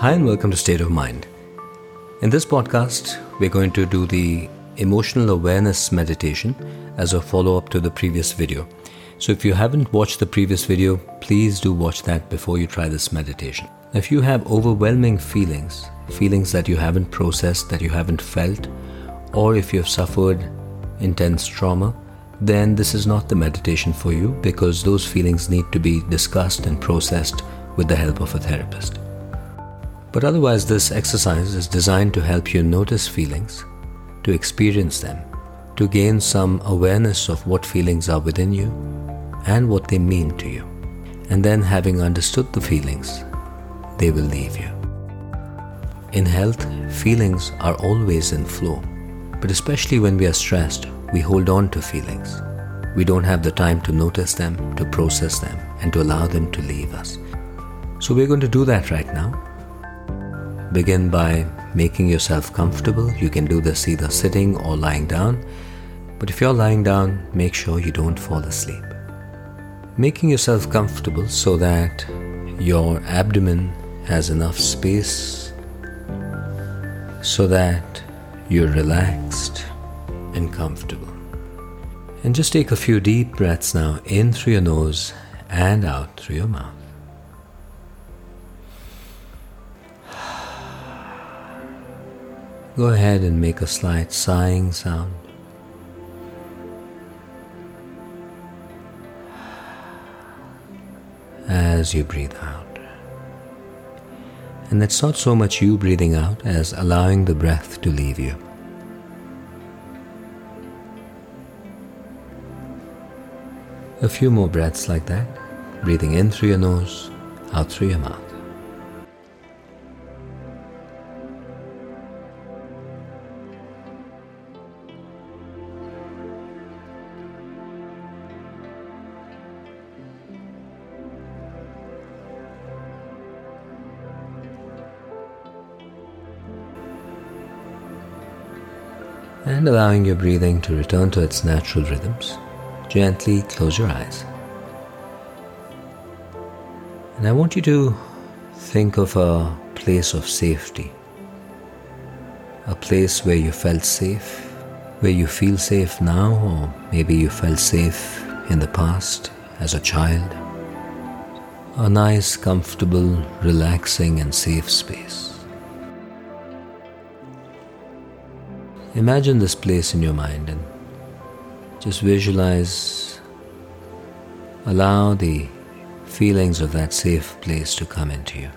Hi, and welcome to State of Mind. In this podcast, we're going to do the emotional awareness meditation as a follow up to the previous video. So, if you haven't watched the previous video, please do watch that before you try this meditation. If you have overwhelming feelings, feelings that you haven't processed, that you haven't felt, or if you have suffered intense trauma, then this is not the meditation for you because those feelings need to be discussed and processed with the help of a therapist. But otherwise, this exercise is designed to help you notice feelings, to experience them, to gain some awareness of what feelings are within you and what they mean to you. And then, having understood the feelings, they will leave you. In health, feelings are always in flow, but especially when we are stressed, we hold on to feelings. We don't have the time to notice them, to process them, and to allow them to leave us. So, we're going to do that right now. Begin by making yourself comfortable. You can do this either sitting or lying down, but if you're lying down, make sure you don't fall asleep. Making yourself comfortable so that your abdomen has enough space so that you're relaxed and comfortable. And just take a few deep breaths now in through your nose and out through your mouth. Go ahead and make a slight sighing sound. As you breathe out. And it's not so much you breathing out as allowing the breath to leave you. A few more breaths like that, breathing in through your nose, out through your mouth. Allowing your breathing to return to its natural rhythms, gently close your eyes. And I want you to think of a place of safety, a place where you felt safe, where you feel safe now, or maybe you felt safe in the past as a child. A nice, comfortable, relaxing, and safe space. Imagine this place in your mind and just visualize, allow the feelings of that safe place to come into you.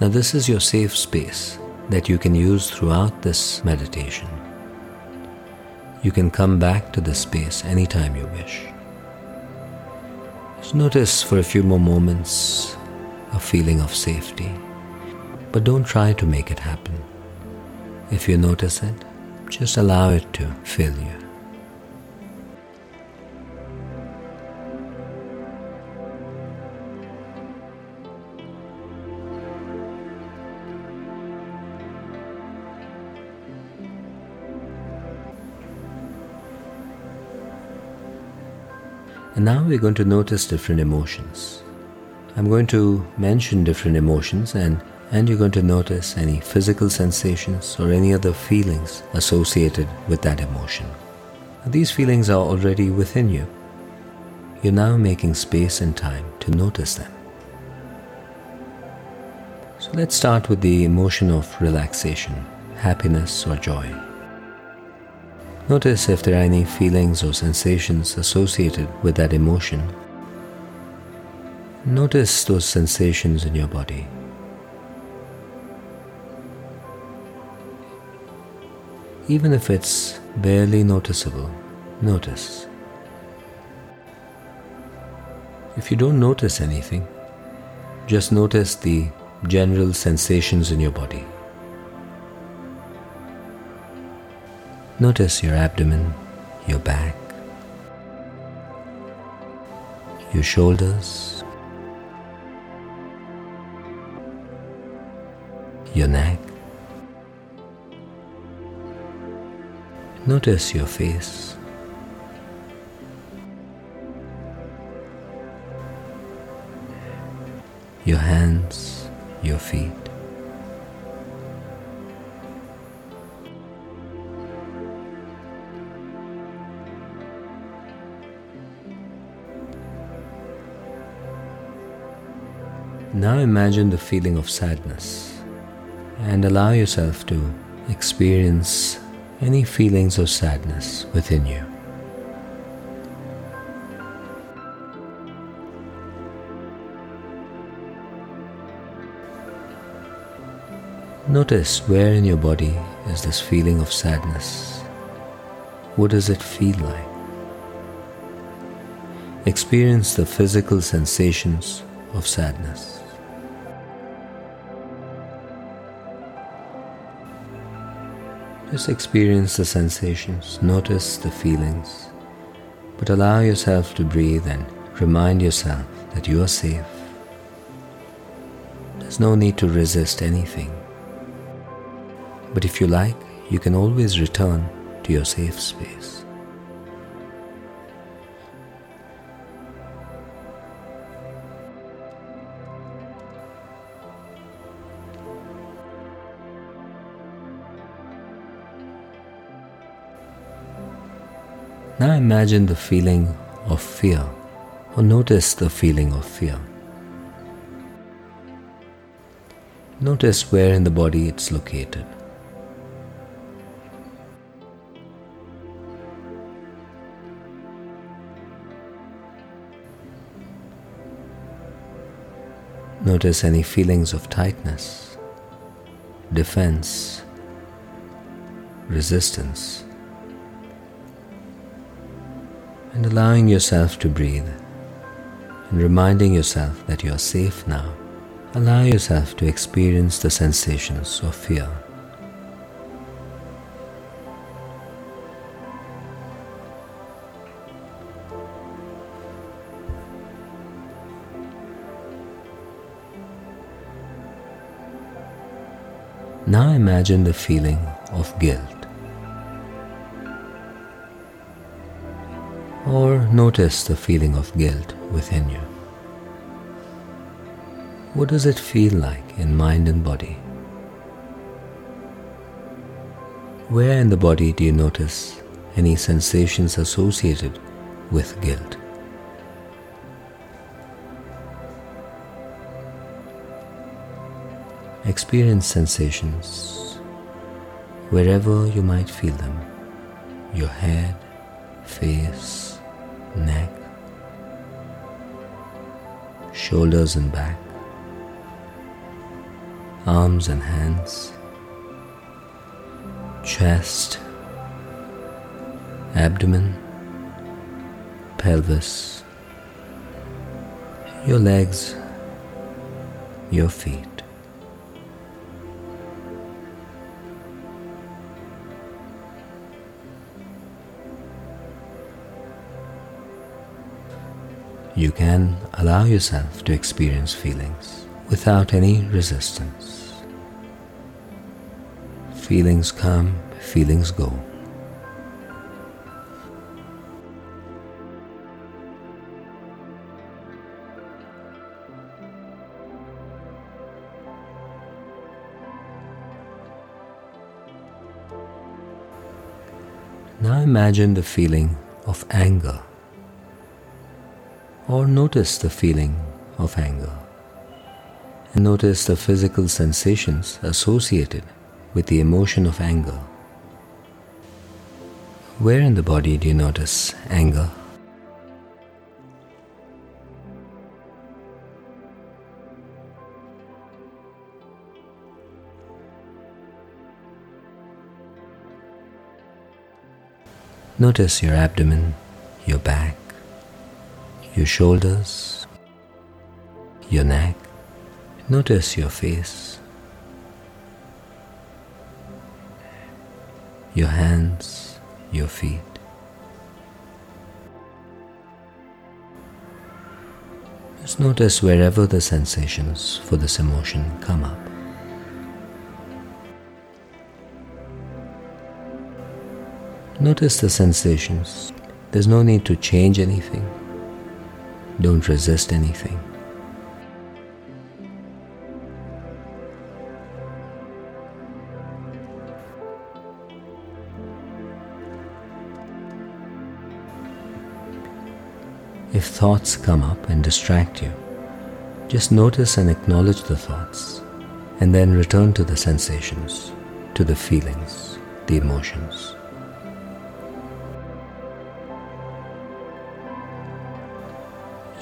Now, this is your safe space that you can use throughout this meditation. You can come back to this space anytime you wish. Just notice for a few more moments a feeling of safety. But don't try to make it happen. If you notice it, just allow it to fill you. And now we're going to notice different emotions. I'm going to mention different emotions and and you're going to notice any physical sensations or any other feelings associated with that emotion. These feelings are already within you. You're now making space and time to notice them. So let's start with the emotion of relaxation, happiness, or joy. Notice if there are any feelings or sensations associated with that emotion. Notice those sensations in your body. Even if it's barely noticeable, notice. If you don't notice anything, just notice the general sensations in your body. Notice your abdomen, your back, your shoulders, your neck. Notice your face. your hands, your feet. Now imagine the feeling of sadness and allow yourself to experience any feelings of sadness within you. Notice where in your body is this feeling of sadness. What does it feel like? Experience the physical sensations of sadness. Just experience the sensations, notice the feelings, but allow yourself to breathe and remind yourself that you are safe. There's no need to resist anything. But if you like, you can always return to your safe space. Now imagine the feeling of fear, or notice the feeling of fear. Notice where in the body it's located. Notice any feelings of tightness, defense, resistance. And allowing yourself to breathe and reminding yourself that you are safe now. Allow yourself to experience the sensations of fear. Now imagine the feeling of guilt. Or notice the feeling of guilt within you. What does it feel like in mind and body? Where in the body do you notice any sensations associated with guilt? Experience sensations wherever you might feel them your head, face, shoulders and back, arms and hands, chest, abdomen, pelvis, your legs, your feet. You can allow yourself to experience feelings without any resistance. Feelings come, feelings go. Now imagine the feeling of anger or notice the feeling of anger and notice the physical sensations associated with the emotion of anger. Where in the body do you notice anger? Notice your abdomen, your back, your shoulders, your neck. Notice your face, your hands, your feet. Just notice wherever the sensations for this emotion come up. Notice the sensations. There's no need to change anything. Don't resist anything. If thoughts come up and distract you, just notice and acknowledge the thoughts, and then return to the sensations, to the feelings, the emotions.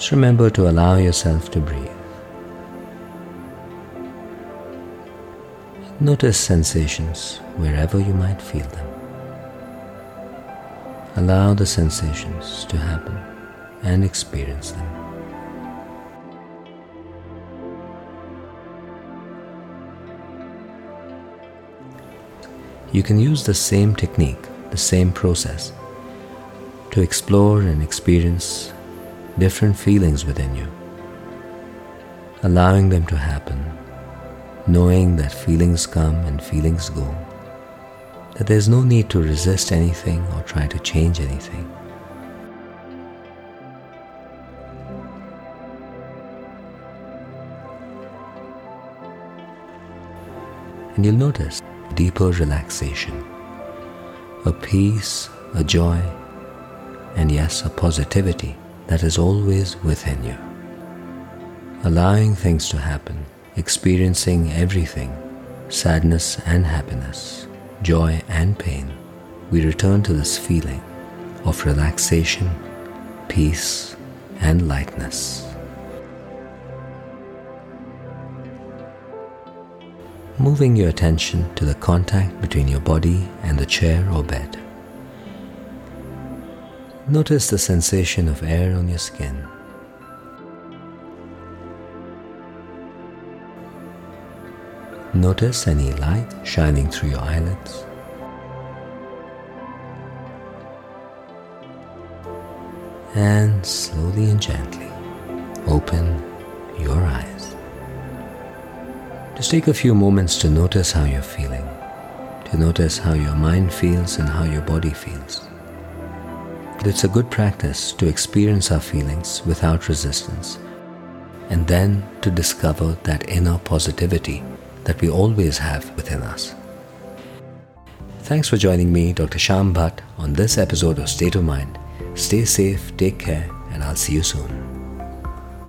Just remember to allow yourself to breathe. Notice sensations wherever you might feel them. Allow the sensations to happen and experience them. You can use the same technique, the same process, to explore and experience different feelings within you, allowing them to happen, knowing that feelings come and feelings go, that there's no need to resist anything or try to change anything. And you'll notice deeper relaxation, a peace, a joy, and yes, a positivity that is always within you. Allowing things to happen, experiencing everything, sadness and happiness, joy and pain, we return to this feeling of relaxation, peace, and lightness. Moving your attention to the contact between your body and the chair or bed. Notice the sensation of air on your skin. Notice any light shining through your eyelids. And slowly and gently open your eyes. Just take a few moments to notice how you're feeling, to notice how your mind feels and how your body feels. But it's a good practice to experience our feelings without resistance and then to discover that inner positivity that we always have within us. Thanks for joining me, Dr. Shyam Bhat, on this episode of State of Mind. Stay safe, take care, and I'll see you soon.